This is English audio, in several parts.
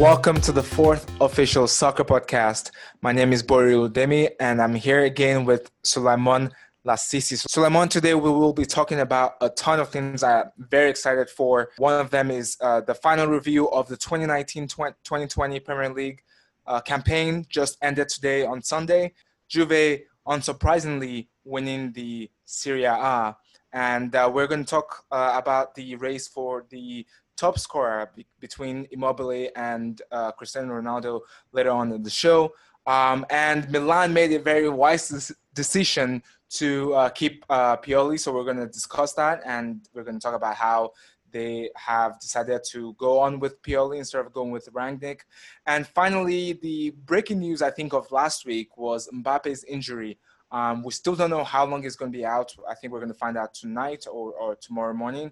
welcome to the fourth official soccer podcast. My name is Bori Udemi, and I'm here again with Suleiman Lassisi. Suleiman, today we will be talking about a ton of things I'm very excited for. One of them is uh, the final review of the 2019-2020 Premier League uh, campaign just ended today on Sunday. Juve, unsurprisingly, winning the Serie A. And uh, we're going to talk uh, about the race for the top scorer be- between Immobile and uh, Cristiano Ronaldo later on in the show. Um, and Milan made a very wise decision to uh, keep uh, Pioli, so we're going to discuss that, and we're going to talk about how they have decided to go on with Pioli instead of going with Rangnick. And finally, the breaking news I think of last week was Mbappe's injury. Um, we still don't know how long he's going to be out. I think we're going to find out tonight or, or tomorrow morning.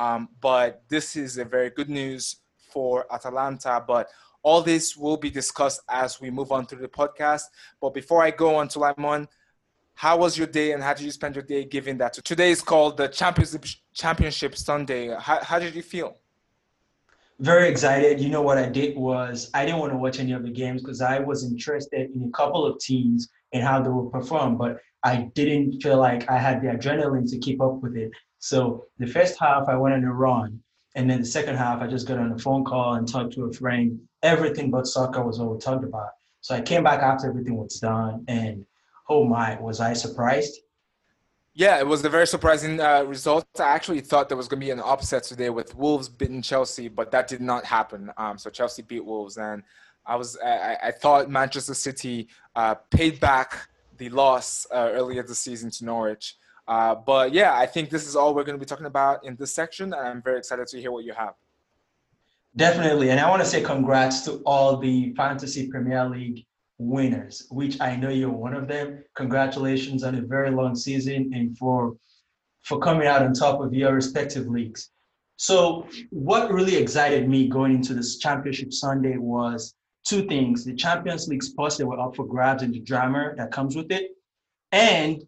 Um, but this is a very good news for Atalanta. But all this will be discussed as we move on through the podcast. But before I go on to Limon, how was your day and how did you spend your day given that today is called the championship championship sunday how, how did you feel very excited you know what i did was i didn't want to watch any of the games because i was interested in a couple of teams and how they would perform but i didn't feel like i had the adrenaline to keep up with it so the first half i went on a run and then the second half i just got on a phone call and talked to a friend everything but soccer was all we talked about so i came back after everything was done and oh my, was I surprised? Yeah, it was a very surprising uh, result. I actually thought there was going to be an upset today with Wolves beating Chelsea, but that did not happen. Um, so Chelsea beat Wolves, and I was I, I thought Manchester City uh, paid back the loss uh, earlier this season to Norwich. Uh, but yeah, I think this is all we're going to be talking about in this section, and I'm very excited to hear what you have. Definitely, and I want to say congrats to all the Fantasy Premier League winners, which I know you're one of them. Congratulations on a very long season and for for coming out on top of your respective leagues. So, what really excited me going into this championship Sunday was two things: the Champions League spots that were up for grabs and the drama that comes with it, and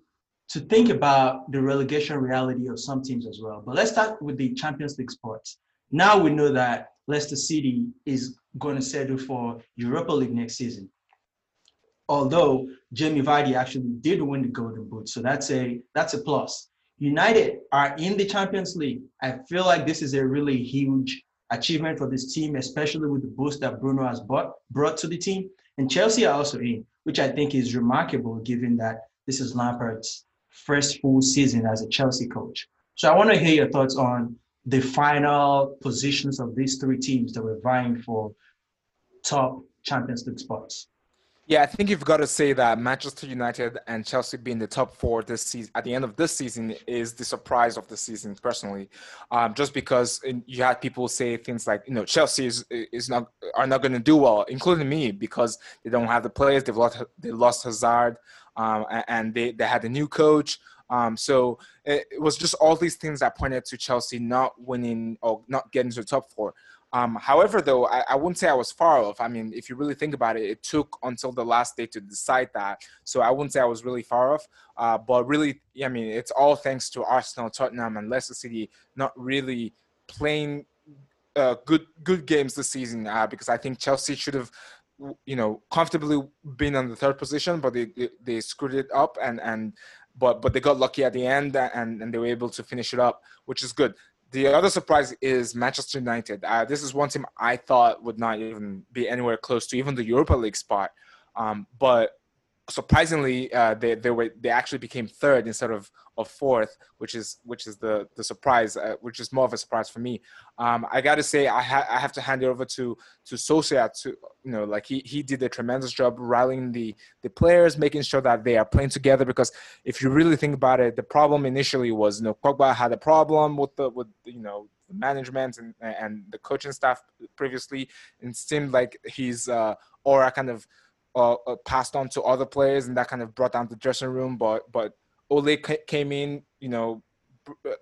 to think about the relegation reality of some teams as well. But let's start with the Champions League spots. Now we know that Leicester City is going to settle for Europa League next season although Jamie Vardy actually did win the Golden Boot. So that's a that's a plus. United are in the Champions League. I feel like this is a really huge achievement for this team, especially with the boost that Bruno has brought, brought to the team. And Chelsea are also in, which I think is remarkable given that this is Lampard's first full season as a Chelsea coach. So I want to hear your thoughts on the final positions of these three teams that were vying for top Champions League spots. Yeah, I think you've got to say that Manchester United and Chelsea being the top four this season at the end of this season is the surprise of the season. Personally, um, just because you had people say things like, you know, Chelsea is is not are not going to do well, including me, because they don't have the players. They've lost they lost Hazard, um, and they they had a new coach. Um, so it, it was just all these things that pointed to Chelsea not winning or not getting to the top four. Um, however, though, I, I, wouldn't say I was far off. I mean, if you really think about it, it took until the last day to decide that. So I wouldn't say I was really far off. Uh, but really, I mean, it's all thanks to Arsenal, Tottenham, and Leicester City not really playing uh, good good games this season. Uh, because I think Chelsea should have, you know, comfortably been on the third position, but they they, screwed it up and and but but they got lucky at the end and, and they were able to finish it up, which is good. The other surprise is Manchester United. Uh, this is one team I thought would not even be anywhere close to even the Europa League spot. Um, but surprisingly, uh, they they were they actually became third instead of of fourth, which is which is the the surprise, uh, which is more of a surprise for me. Um, I got to say, I, ha- I have to hand it over to to Solskjaer to you know like he he did a tremendous job rallying the the players, making sure that they are playing together. Because if you really think about it, the problem initially was you know Pogba had a problem with the with you know the management and and the coaching staff previously, and it seemed like his uh, aura kind of uh, uh, passed on to other players, and that kind of brought down the dressing room. But but Ole came in, you know, uh,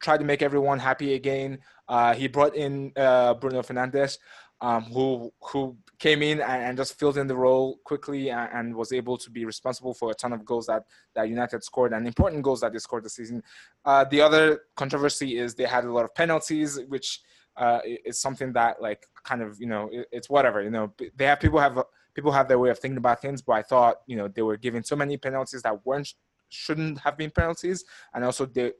tried to make everyone happy again. Uh, he brought in uh, Bruno Fernandes, um, who who came in and, and, just filled in the role quickly and, and, was able to be responsible for a ton of goals that, that United scored and important goals that they scored this season. Uh, the other controversy is they had a lot of penalties, which uh, is something that like kind of you know it, it's whatever you know they have people have people have their way of thinking about things but i thought you know they were giving so many penalties that weren't shouldn't have been penalties and also the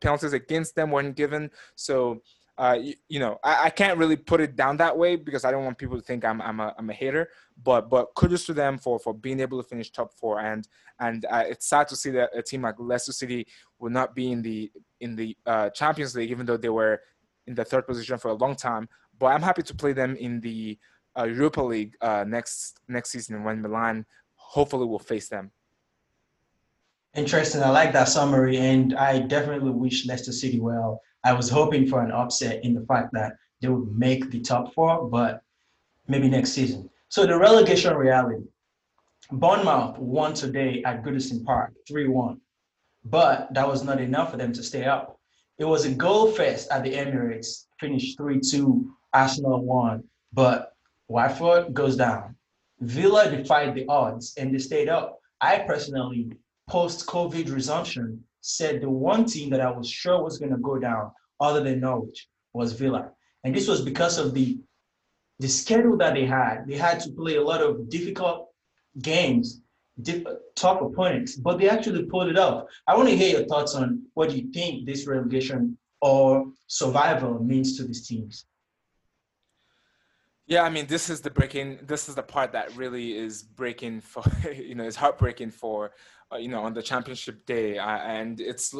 penalties against them weren't given so uh, you, you, know, I, I, can't really put it down that way because I don't want people to think I'm I'm a, I'm a hater. But but kudos to them for for being able to finish top four. And and uh, it's sad to see that a team like Leicester City will not be in the in the uh, Champions League, even though they were in the third position for a long time. But I'm happy to play them in the uh, Europa League uh, next next season when Milan hopefully will face them. Interesting. I like that summary, and I definitely wish Leicester City well. I was hoping for an upset in the fact that they would make the top four, but maybe next season. So the relegation reality. Bournemouth won today at Goodison Park, 3-1. But that was not enough for them to stay up. It was a goal fest at the Emirates, finished 3-2, Arsenal won, but Watford goes down. Villa defied the odds and they stayed up. I personally, post-COVID resumption, said the one team that I was sure was going to go down other than Norwich was Villa. And this was because of the the schedule that they had. They had to play a lot of difficult games, diff- tough opponents, but they actually pulled it off. I want to hear your thoughts on what you think this relegation or survival means to these teams. Yeah, I mean, this is the breaking. This is the part that really is breaking for you know, it's heartbreaking for uh, you know on the championship day, uh, and it's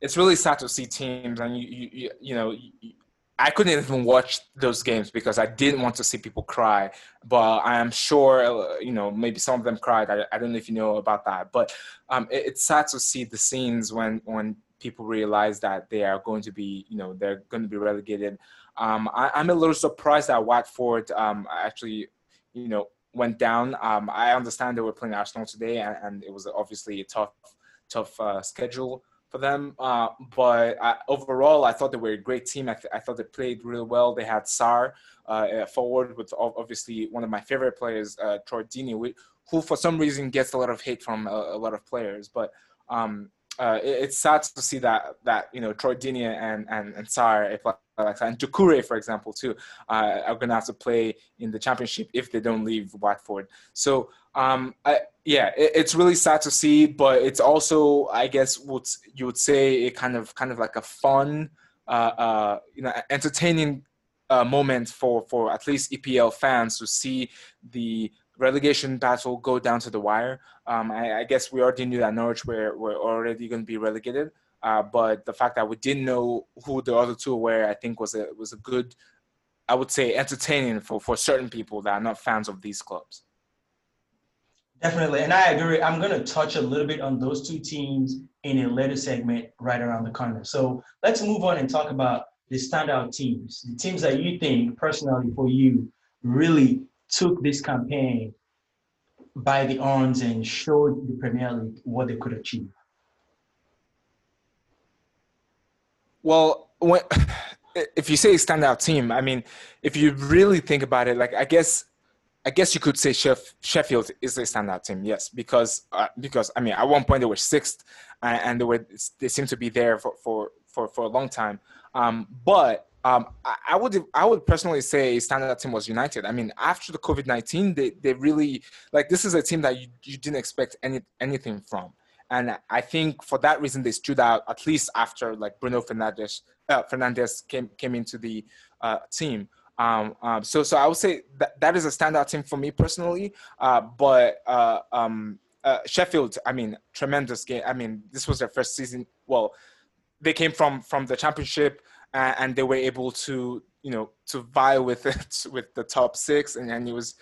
it's really sad to see teams and you you, you know. You, I couldn't even watch those games because I didn't want to see people cry. But I am sure, uh, you know, maybe some of them cried. I, I don't know if you know about that. But um, it, it's sad to see the scenes when when people realize that they are going to be, you know, they're going to be relegated. Um, I, am a little surprised that Watford um, actually, you know, went down. Um, I understand they were playing Arsenal today, and, and it was obviously a tough, tough uh, schedule for them. Uh, but I, overall, I thought they were a great team. I, th- I thought they played really well. They had Sarr uh, forward with obviously one of my favorite players, uh, Troy Deeney, who for some reason gets a lot of hate from a, a lot of players. But um, uh, it, it's sad to see that that you know Troy and and and Sarr and Doucouré, for example, too, uh, are going to have to play in the championship if they don't leave Watford. So um, I, yeah, it, it's really sad to see, but it's also, I guess, what you would say, a kind of kind of like a fun, uh, uh, you know, entertaining uh, moment for for at least EPL fans to see the relegation battle go down to the wire. Um, I, I, guess we already knew that Norwich were, were already going to be relegated, uh, but the fact that we didn't know who the other two were, I think, was a was a good, I would say, entertaining for for certain people that are not fans of these clubs. Definitely, and I agree. I'm going to touch a little bit on those two teams in a later segment right around the corner. So let's move on and talk about the standout teams, the teams that you think personally for you really took this campaign by the arms and showed the Premier League what they could achieve? Well, when, if you say standout team, I mean, if you really think about it, like I guess, I guess you could say Sheff, Sheffield is a standout team, yes, because uh, because I mean, at one point they were sixth, and they were they seem to be there for for for, for a long time. Um, but um, I, I, would I would personally say standout team was United. I mean, after the COVID nineteen, they they really like this is a team that you, you didn't expect any anything from, and I think for that reason they stood out at least after like Bruno Fernandes uh, Fernandes came came into the uh, team. Um, um, so so I would say that that is a standout team for me personally. Uh, but uh, um, uh, Sheffield, I mean, tremendous game. I mean, this was their first season. Well, they came from from the championship uh, and they were able to you know to vie with it with the top six and, and it was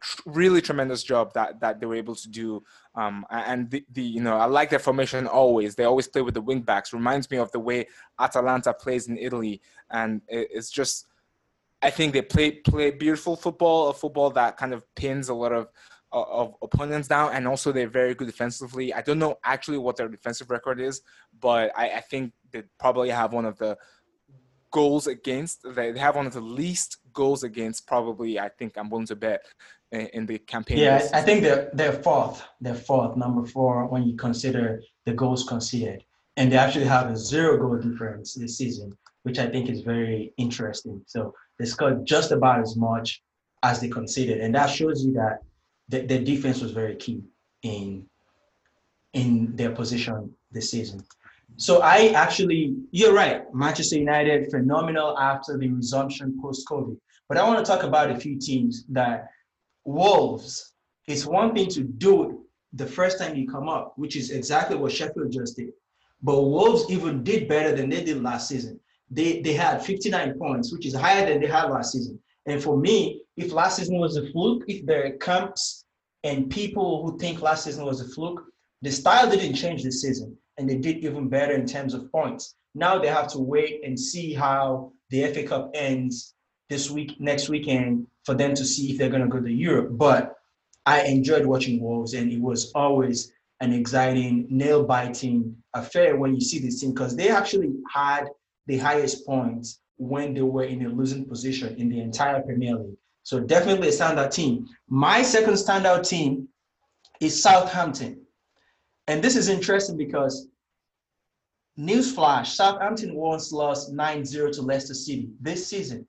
tr- really tremendous job that that they were able to do. Um, and the, the you know i like their formation always. They always play with the wing backs. Reminds me of the way atalanta plays in italy. And it, it's just i think they play play beautiful football a football that kind of pins a lot of of opponents down, and also they're very good defensively. I don't know actually what their defensive record is, but I, I think they probably have one of the goals against. They have one of the least goals against. Probably, I think I'm willing to bet in, the campaign. Yeah, I think they're they're fourth. They're fourth, number four, when you consider the goals conceded, and they actually have a zero goal difference this season which I think is very interesting. So they scored just about as much as they conceded, and that shows you that the, the defense was very key in in their position this season. So I actually, you're right, Manchester United phenomenal after the resumption post COVID. But I want to talk about a few teams that Wolves. It's one thing to do it the first time you come up, which is exactly what Sheffield just did. But Wolves even did better than they did last season. They they had 59 points, which is higher than they had last season. And for me, if last season was a fluke, if there are camps and people who think last season was a fluke, the style didn't change this season, and they did even better in terms of points. Now they have to wait and see how the FA Cup ends this week, next weekend, for them to see if they're going to go to Europe. But I enjoyed watching Wolves, and it was always an exciting, nail biting affair when you see this team because they actually had the highest points when they were in a losing position in the entire Premier League. So definitely a standout team. My second standout team is Southampton. And this is interesting because newsflash, Southampton once lost 9-0 to Leicester City this season.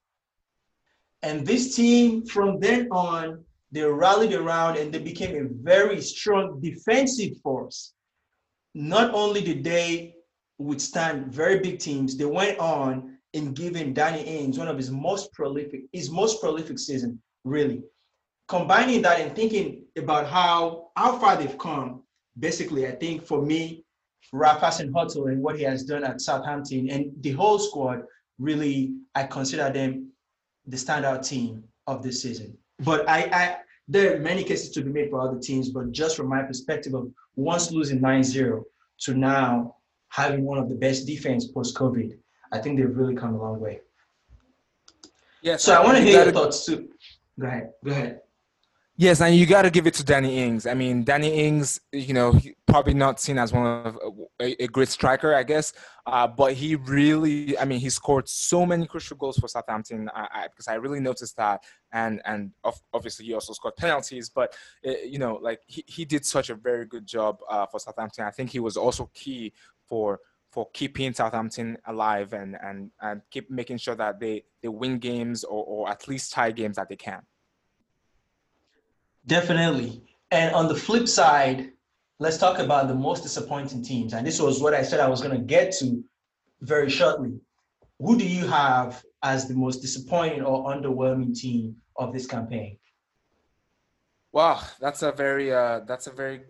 And this team from then on they rallied around and they became a very strong defensive force. Not only did they withstand very big teams, they went on in giving Danny Ings one of his most prolific, his most prolific season, really. Combining that and thinking about how how far they've come, basically, I think for me, Ralph Hasenhüttl and what he has done at Southampton and the whole squad, really, I consider them the standout team of this season. But I, I there are many cases to be made for other teams, but just from my perspective of once losing 9-0 to now having one of the best defense post-COVID, I think they've really come a long way. Yes. So I, I want to hear your thoughts too. Go ahead. Go ahead. Yes, and you got to give it to Danny Ings. I mean, Danny Ings, you know, probably not seen as one of a, a great striker, I guess, uh, but he really, I mean, he scored so many crucial goals for Southampton I, I, because I really noticed that, and and obviously he also scored penalties, but uh, you know, like he, he did such a very good job uh, for Southampton. I think he was also key for for keeping Southampton alive and and and keep making sure that they they win games or, or at least tie games that they can. Definitely. And on the flip side, let's talk about the most disappointing teams. And this was what I said I was going to get to very shortly. Who do you have as the most disappointing or underwhelming team of this campaign? Wow, that's a very uh, that's a very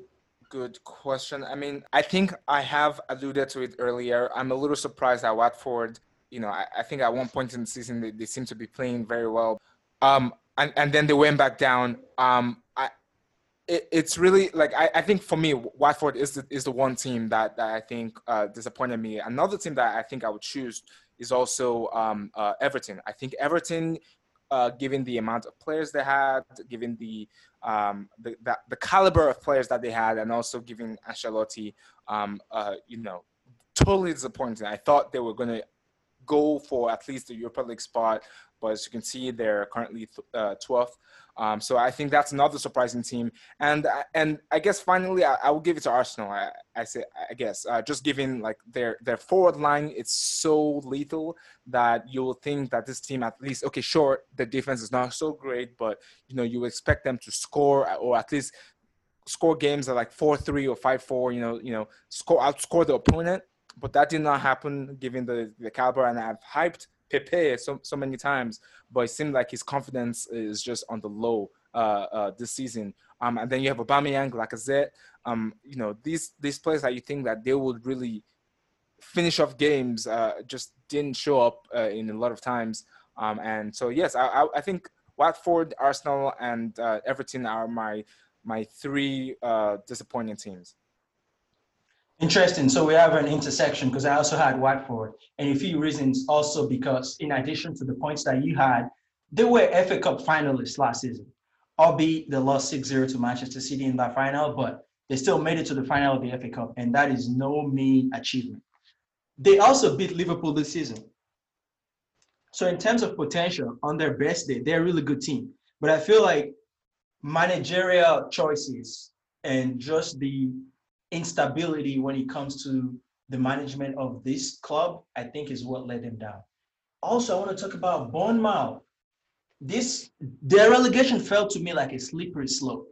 good question. I mean, I think I have alluded to it earlier. I'm a little surprised at Watford. You know, I, I think at one point in the season they, they seem to be playing very well. Um, and, and then they went back down. Um, it, it's really like I, I think for me, Watford is the, is the one team that, that I think uh, disappointed me. Another team that I think I would choose is also um, uh, Everton. I think Everton, uh, given the amount of players they had, given the um, the, the, the caliber of players that they had, and also giving Ancelotti, um, uh, you know, totally disappointed. I thought they were going to go for at least the Europa League spot, but as you can see, they're currently uh, 12th. Um, so I think that's another surprising team. And and I guess finally, I, I will give it to Arsenal. I, I say I guess uh, just given like their their forward line, it's so lethal that you'll think that this team at least okay, sure, the defense is not so great, but you know you expect them to score or at least score games at like four three or five four. You know you know score outscore the opponent. But that did not happen given the, the caliber, and I've hyped Pepe so so many times, but it seemed like his confidence is just on the low uh, uh, this season. Um, and then you have Aubameyang, Lacazette. Um, you know these these players that you think that they would really finish off games uh, just didn't show up uh, in a lot of times. Um, and so yes, I, I, I think Watford, Arsenal, and uh, Everton are my my three uh, disappointing teams. Interesting. So we have an intersection because I also had Watford, and a few reasons also because in addition to the points that you had, they were FA Cup finalists last season, albeit they lost 6-0 to Manchester City in that final, but they still made it to the final of the FA Cup, and that is no mean achievement. They also beat Liverpool this season. So in terms of potential, on their best day, they're a really good team. But I feel like managerial choices and just the instability when it comes to the management of this club, I think is what let them down. Also, I want to talk about Bournemouth. This their relegation felt to me like a slippery slope.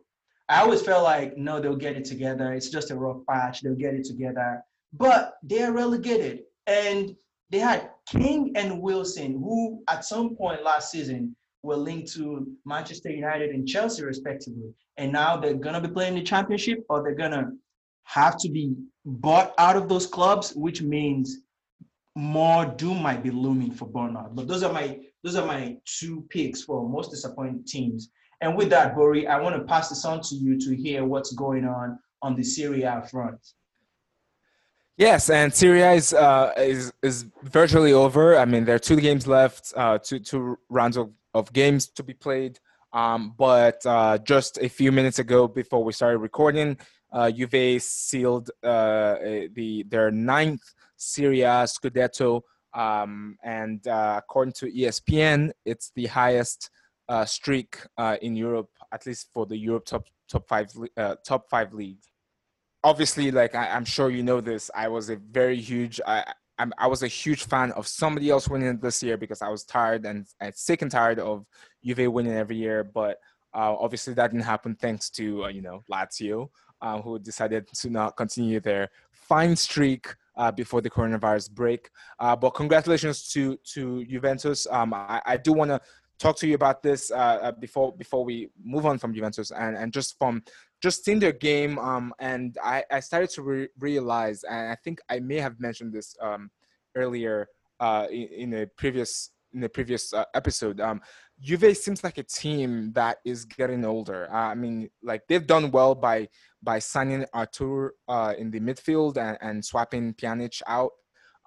I always felt like no, they'll get it together. It's just a rough patch. They'll get it together. But they're relegated, and they had King and Wilson, who at some point last season were linked to Manchester United and Chelsea, respectively. And now they're gonna be playing the championship, or they're gonna have to be bought out of those clubs, which means more doom might be looming for Bournemouth. But those are my those are my two picks for most disappointed teams. And with that, Bori, I want to pass this on to you to hear what's going on on the Serie A front. Yes, and Serie A is uh, is is virtually over. I mean, there are two games left, uh, two two rounds of, of games to be played. Um, but uh, just a few minutes ago, before we started recording, uh, Juve sealed uh, the their ninth Serie A Scudetto, um, and uh, according to ESPN, it's the highest uh, streak uh, in Europe, at least for the Europe top top five uh, top five league. Obviously, like I, am sure you know this, I was a very huge I, i was a huge fan of somebody else winning this year because I was tired and, and sick and tired of Juve winning every year. But obviously, that didn't happen thanks to you know Lazio, uh, who decided to not continue their fine streak uh, before the coronavirus break. Uh, but congratulations to to Juventus. Um, I, I, do want to talk to you about this uh, uh, before before we move on from Juventus and, and just from just seeing their game. Um, and I, I started to re- realize, and I think I may have mentioned this um, earlier uh, in, in a previous in the previous uh, episode. Um, Juve seems like a team that is getting older. Uh, I mean, like they've done well by by signing Arthur uh, in the midfield and, and swapping Pjanic out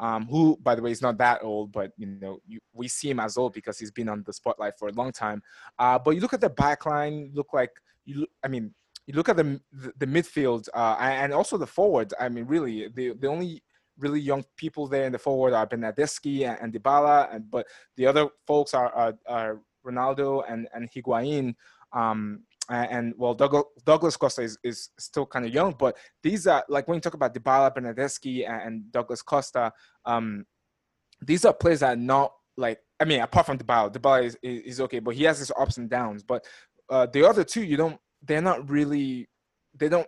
um, who, by the way, is not that old, but you know, you, we see him as old because he's been on the spotlight for a long time. Uh, but you look at the back line, look like you. I mean, you look at the the, the midfield uh, and also the forward. I mean, really, the the only really young people there in the forward are Bernardeschi and, and Dybala, and but the other folks are, are, are Ronaldo and and Higuain. Um, and well, Douglas, Douglas Costa is, is still kind of young, but these are like when you talk about Dybala, Bernardeschi, and Douglas Costa, um, these are players that are not like I mean, apart from Dybala, Dybala is, is, okay, but he has his ups and downs. But uh, the other two, you don't, they're not really, they don't,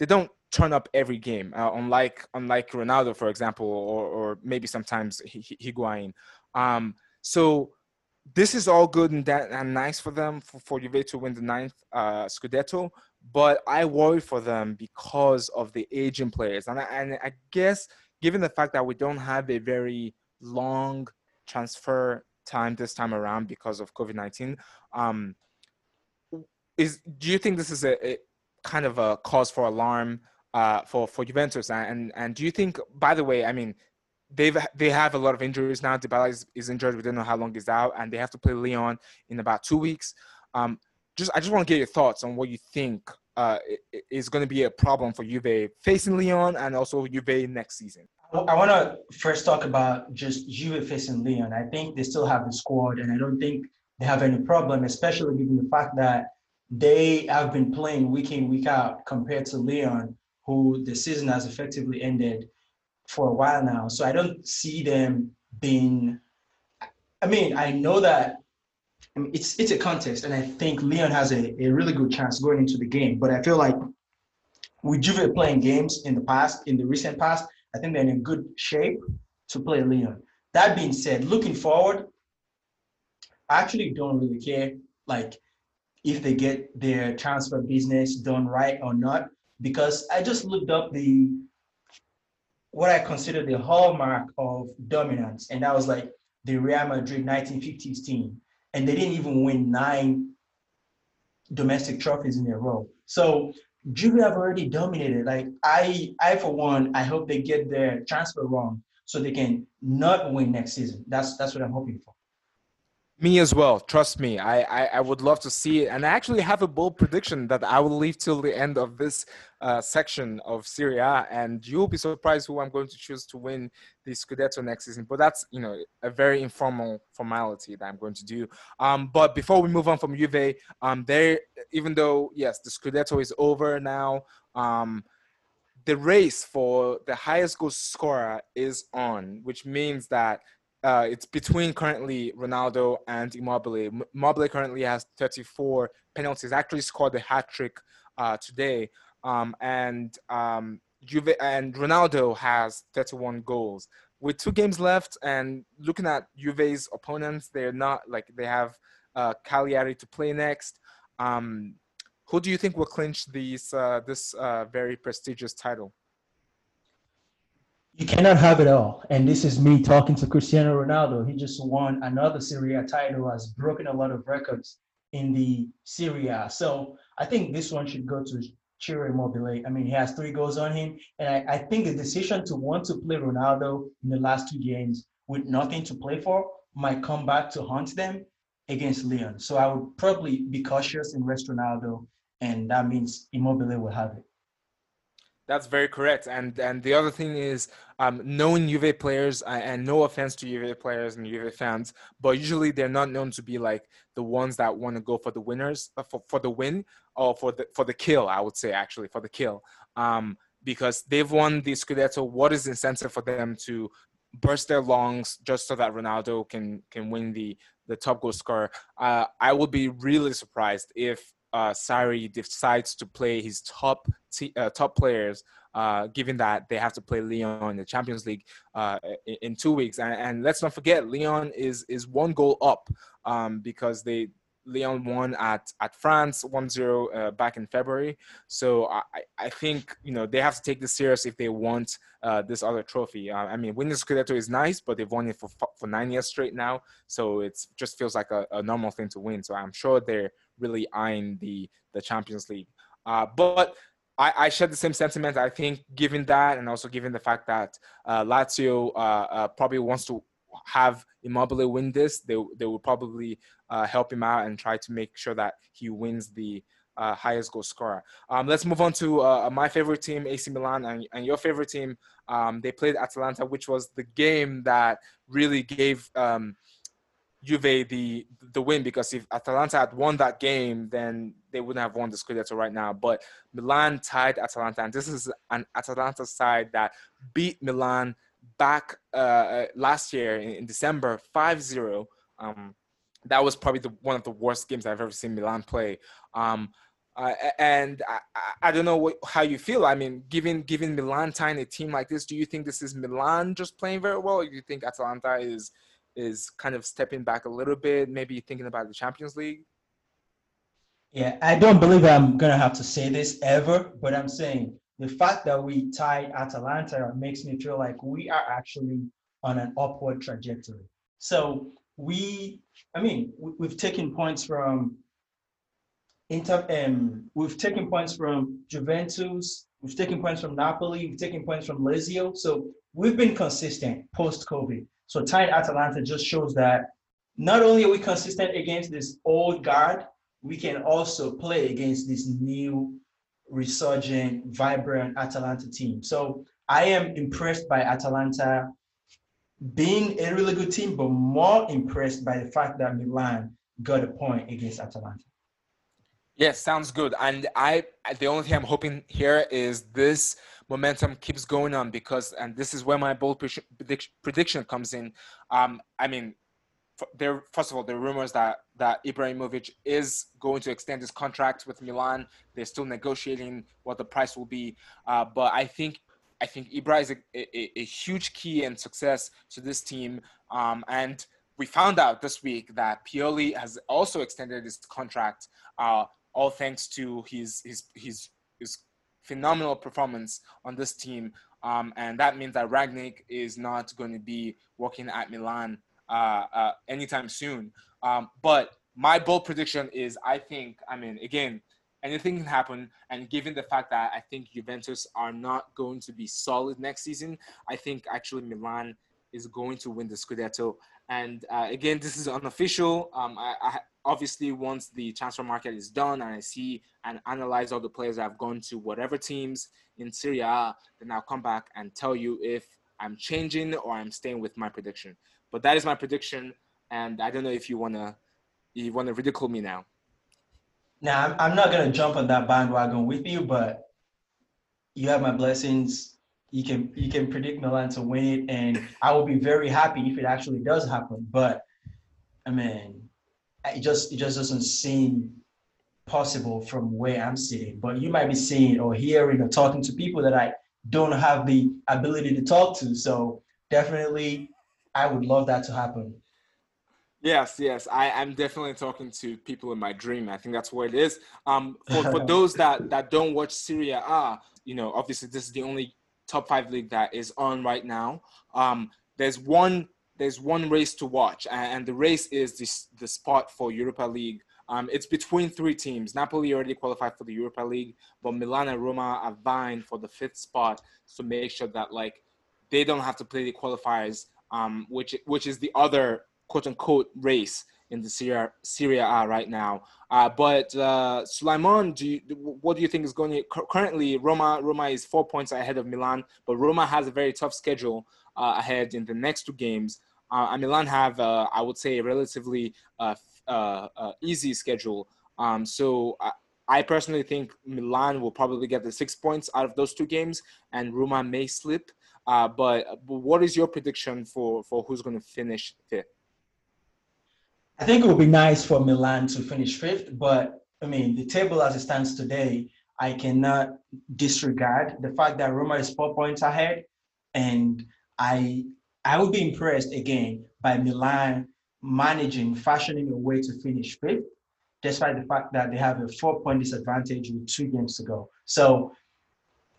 they don't turn up every game. Uh, unlike unlike Ronaldo, for example, or or maybe sometimes Higuain. Um, so this is all good and that and nice for them for, for Juve to win the ninth uh, Scudetto, but I worry for them because of the aging players, and I, and I guess given the fact that we don't have a very long transfer time this time around because of COVID nineteen, um, is do you think this is a, a kind of a cause for alarm uh, for for Juventus? And and do you think, by the way, I mean they've they have a lot of injuries now. Dybala is, is injured. We don't know how long he's out, and they have to play Lyon in about two weeks. Um, just I just want to get your thoughts on what you think uh, is going to be a problem for Juve facing Lyon and also Juve next season. I want to first talk about just Juve facing Lyon. I think they still have the squad, and I don't think they have any problem, especially given the fact that they have been playing week in week out compared to Lyon, who the season has effectively ended for a while now. So I don't see them being. I mean, I know that I mean, it's it's a contest, and I think Lyon has a, a really good chance going into the game. But I feel like with Juve playing games in the past, in the recent past, I think they're in good shape to play Lyon. That being said, looking forward, I actually don't really care like if they get their transfer business done right or not, because I just looked up the what I consider the hallmark of dominance, and that was like the Real Madrid 1950s team, and they didn't even win nine domestic trophies in a row. So Juve have already dominated. Like I, I for one, I hope they get their transfer wrong so they can not win next season. That's that's what I'm hoping for. Me as well. Trust me. I, I, I, would love to see it. And I actually have a bold prediction that I will leave till the end of this uh, section of Serie A. And you'll be surprised who I'm going to choose to win the Scudetto next season. But that's, you know, a very informal formality that I'm going to do. Um, but before we move on from Juve, um, there, even though, yes, the Scudetto is over now, um, the race for the highest goal scorer is on, which means that uh, it's between currently Ronaldo and Immobile. Immobile currently has 34 penalties. Actually scored a hat trick uh, today, um, and um, Juve and Ronaldo has 31 goals. With two games left, and looking at Juve's opponents, they're not like they have uh, Cagliari to play next. Um, who do you think will clinch these uh, this uh, very prestigious title? You cannot have it all. And this is me talking to Cristiano Ronaldo. He just won another Serie A title, has broken a lot of records in the Serie A. So I think this one should go to Ciro Immobile. I mean, he has three goals on him. And I, I think the decision to want to play Ronaldo in the last two games with nothing to play for might come back to haunt them against Lyon. So I would probably be cautious and rest Ronaldo. And that means Immobile will have it. That's very correct. And and the other thing is um, knowing Juve players, and no offense to Juve players and Juve fans, but usually they're not known to be like the ones that want to go for the winners, uh, for, for the win, or for the for the kill. I would say actually for the kill, um, because they've won the Scudetto. What is the incentive for them to burst their lungs just so that Ronaldo can can win the the top goal scorer? Uh, I would be really surprised if uh, Sarri decides to play his top t- uh, top players, uh, given that they have to play Lyon in the Champions League uh, in, in, two weeks. And, and, let's not forget, Lyon is is one goal up um, because they Lyon won at at France 1-0 uh, back in February. So I, I think you know they have to take this serious if they want uh, this other trophy. Uh, I mean, winning the Scudetto is nice, but they've won it for for nine years straight now. So it just feels like a, a normal thing to win. So I'm sure they're really eyeing the the Champions League. Uh, but I, I share the same sentiment. I think, given that, and also given the fact that uh, Lazio uh, uh probably wants to have Immobile win this, they they will probably uh, help him out and try to make sure that he wins the uh, highest goal scorer. Um, let's move on to uh, my favorite team, AC Milan, and, and your favorite team. Um, they played Atalanta, which was the game that really gave um, Juve the the win because if Atalanta had won that game, then they wouldn't have won the Scudetto right now. But Milan tied Atalanta, and this is an Atalanta side that beat Milan back uh, uh last year in, in December 5-0. Um, that was probably the, one of the worst games I've ever seen Milan play. Um, uh, and I, I, don't know what, how you feel. I mean, given given Milan tying a team like this, do you think this is Milan just playing very well, or do you think Atalanta is is kind of stepping back a little bit, maybe thinking about the Champions League? Yeah, I don't believe I'm gonna have to say this ever, but I'm saying the fact that we tied Atalanta makes me feel like we are actually on an upward trajectory. So we, I mean, we've taken points from Inter, um, we've taken points from Juventus, we've taken points from Napoli, we've taken points from Lazio. So we've been consistent post COVID. So tying Atalanta just shows that not only are we consistent against this old guard, we can also play against this new, resurgent, vibrant Atalanta team. So I am impressed by Atalanta being a really good team, but more impressed by the fact that Milan got a point against Atalanta. Yes, sounds good. And I, the only thing I'm hoping here is this momentum keeps going on because, and this is where my bold prediction comes in. Um, I mean, there first of all, there are rumors that that Ibrahimovic is going to extend his contract with Milan. They're still negotiating what the price will be, uh, but I think I think Ibra is a, a, a, huge key and success to this team. Um, and we found out this week that Pioli has also extended his contract, uh, all thanks to his his his his phenomenal performance on this team. Um, and that means that Rangnick is not going to be working at Milan uh, uh, anytime soon. Um, but my bold prediction is I think, I mean, again, anything can happen. And given the fact that I think Juventus are not going to be solid next season, I think actually Milan is going to win the Scudetto. And uh, again, this is unofficial. Um, I, I, obviously once the transfer market is done and I see and analyze all the players have gone to whatever teams in Serie A, then I'll come back and tell you if I'm changing or I'm staying with my prediction. But that is my prediction, and I don't know if you wanna you wanna ridicule me now. Now I'm, I'm not gonna jump on that bandwagon with you, but you have my blessings you can you can predict Milan to win it, and I will be very happy if it actually does happen. But I mean, it just it just doesn't seem possible from where I'm sitting. But you might be seeing or hearing or talking to people that I don't have the ability to talk to. So definitely, I would love that to happen. Yes, yes, I am definitely talking to people in my dream. I think that's what it is. Um, for, for those that that don't watch Serie A, you know, obviously this is the only top five league that is on right now. Um, there's one there's one race to watch, and the race is this the spot for Europa League. Um, it's between three teams. Napoli already qualified for the Europa League, but Milan and Roma are vying for the fifth spot to make sure that like they don't have to play the qualifiers, um, which which is the other quote unquote race in the Serie A Serie A right now. Uh, but uh, do you, what do you think is going to currently? Roma Roma is four points ahead of Milan, but Roma has a very tough schedule uh, ahead in the next two games. Uh, and Milan have, uh, I would say, a relatively uh, uh, easy schedule. Um, so I, I personally think Milan will probably get the six points out of those two games, and Roma may slip. But, but what is your prediction for for who's going to finish fifth? I think it would be nice for Milan to finish fifth, but I mean, the table as it stands today, I cannot disregard the fact that Roma is four points ahead, and I I would be impressed again by Milan managing, fashioning a way to finish fifth, despite the fact that they have a four-point disadvantage with two games to go. So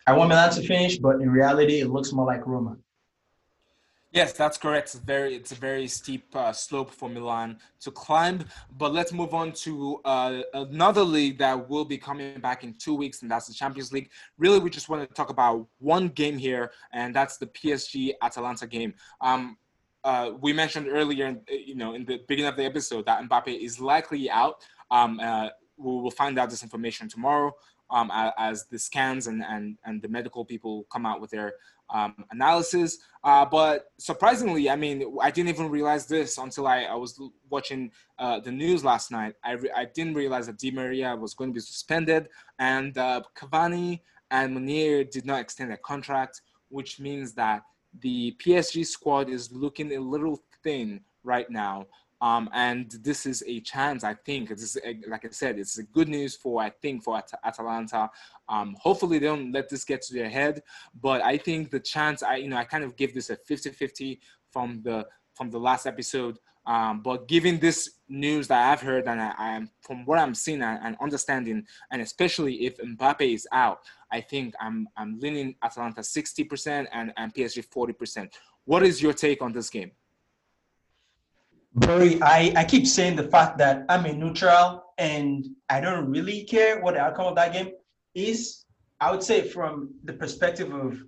I want Milan to finish, but in reality, it looks more like Roma. Yes, that's correct. It's very, it's a very steep uh, slope for Milan to climb. But let's move on to uh, another league that will be coming back in two weeks, and that's the Champions League. Really, we just want to talk about one game here, and that's the PSG Atalanta game. Um, uh, we mentioned earlier, you know, in the beginning of the episode, that Mbappe is likely out. Um, uh, we will find out this information tomorrow um, as the scans and, and, and the medical people come out with their um, analysis. Uh, but surprisingly, I mean, I didn't even realize this until I, I was watching uh, the news last night. I, re- I didn't realize that Di Maria was going to be suspended, and uh, Cavani and Meunier did not extend their contract, which means that the PSG squad is looking a little thin right now. Um, and this is a chance, I think. This is a, like I said, it's a good news for I think for At- Atalanta. Um, hopefully, they don't let this get to their head. But I think the chance, I you know, I kind of give this a 50-50 from the from the last episode. Um, but given this news that I've heard and I, am from what I'm seeing and, and, understanding, and especially if Mbappe is out, I think I'm I'm leaning Atalanta 60% and, and PSG 40%. What is your take on this game? Very I, I keep saying the fact that I'm a neutral and I don't really care what the outcome of that game is. I would say from the perspective of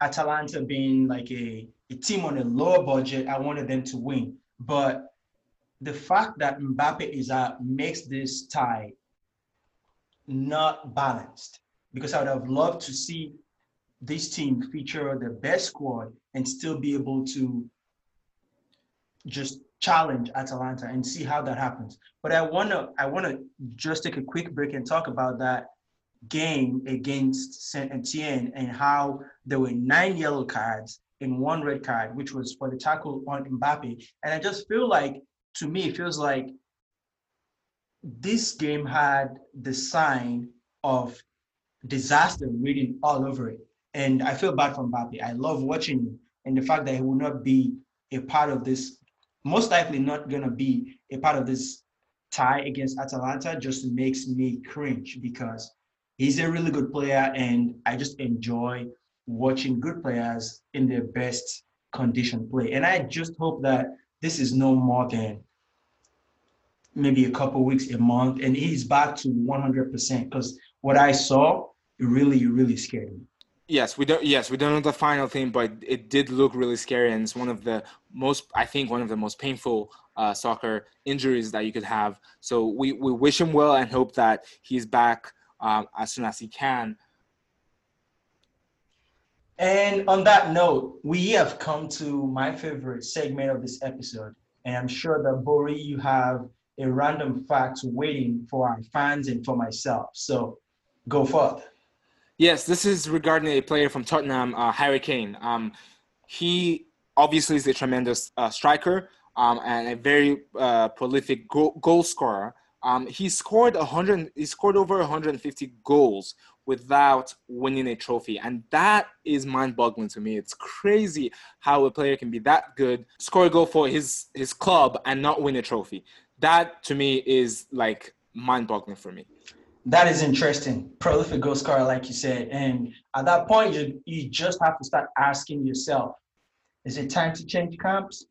Atalanta being like a, a team on a lower budget, I wanted them to win. But the fact that Mbappe is out makes this tie not balanced because I would have loved to see this team feature the best squad and still be able to just challenge Atalanta and see how that happens. But I wanna I wanna just take a quick break and talk about that game against Saint Etienne and how there were nine yellow cards and one red card, which was for the tackle on Mbappe. And I just feel like to me it feels like this game had the sign of disaster written all over it. And I feel bad for Mbappe. I love watching him and the fact that he will not be a part of this most likely not going to be a part of this tie against Atalanta just makes me cringe because he's a really good player and I just enjoy watching good players in their best condition play. And I just hope that this is no more than maybe a couple weeks, a month, and he's back to 100% because what I saw really, really scared me. Yes, we don't. Yes, we don't know the final thing, but it did look really scary, and it's one of the most, I think, one of the most painful uh, soccer injuries that you could have. So we we wish him well and hope that he's back um, as soon as he can. And on that note, we have come to my favorite segment of this episode, and I'm sure that Bori, you have a random fact waiting for our fans and for myself. So go forth. Yes, this is regarding a player from Tottenham, uh, Harry Kane. Um, he obviously is a tremendous uh, striker um, and a very uh, prolific goal, goal scorer. Um, he scored 100. He scored over 150 goals without winning a trophy, and that is mind-boggling to me. It's crazy how a player can be that good, score a goal for his his club, and not win a trophy. That to me is like mind-boggling for me. That is interesting. Prolific goal scorer, like you said, and at that point, you you just have to start asking yourself: Is it time to change camps?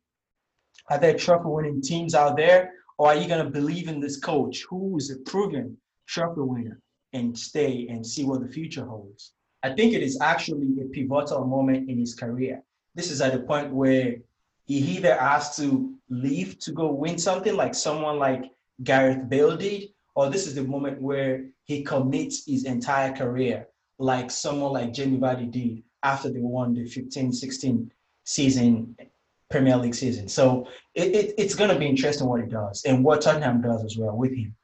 Are there trophy-winning teams out there? Or are you going to believe in this coach who is a proven trophy winner and stay and see what the future holds? I think it is actually a pivotal moment in his career. This is at the point where he either has to leave to go win something like someone like Gareth Bale did, or this is the moment where he commits his entire career like someone like Jamie Vardy did after they won the 15 16 season Premier League season. So it, it it's going to be interesting what he does and what Tottenham does as well with him.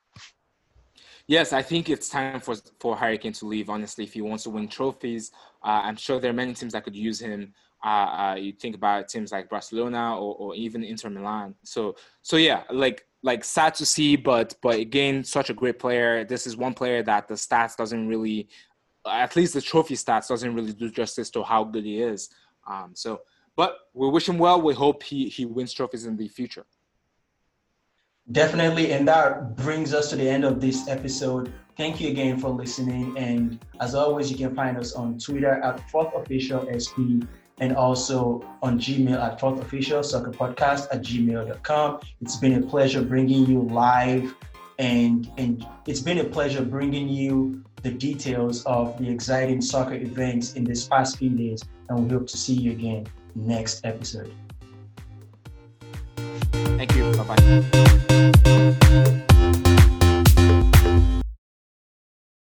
Yes, I think it's time for for Harry Kane to leave. Honestly, if he wants to win trophies, uh, I'm sure there are many teams that could use him. Uh, uh, you think about teams like Barcelona or, or even Inter Milan. So so yeah, like like sad to see, but but again, such a great player. This is one player that the stats doesn't really, at least the trophy stats doesn't really do justice to how good he is. Um, so but we wish him well. We hope he, he wins trophies in the future. Definitely. And that brings us to the end of this episode. Thank you again for listening. And as always, you can find us on Twitter at Fourth Official SP and also on Gmail at Fourth Official Soccer Podcast at gmail.com. It's been a pleasure bringing you live and, and it's been a pleasure bringing you the details of the exciting soccer events in this past few days. And we hope to see you again next episode. Thank you. Bye bye.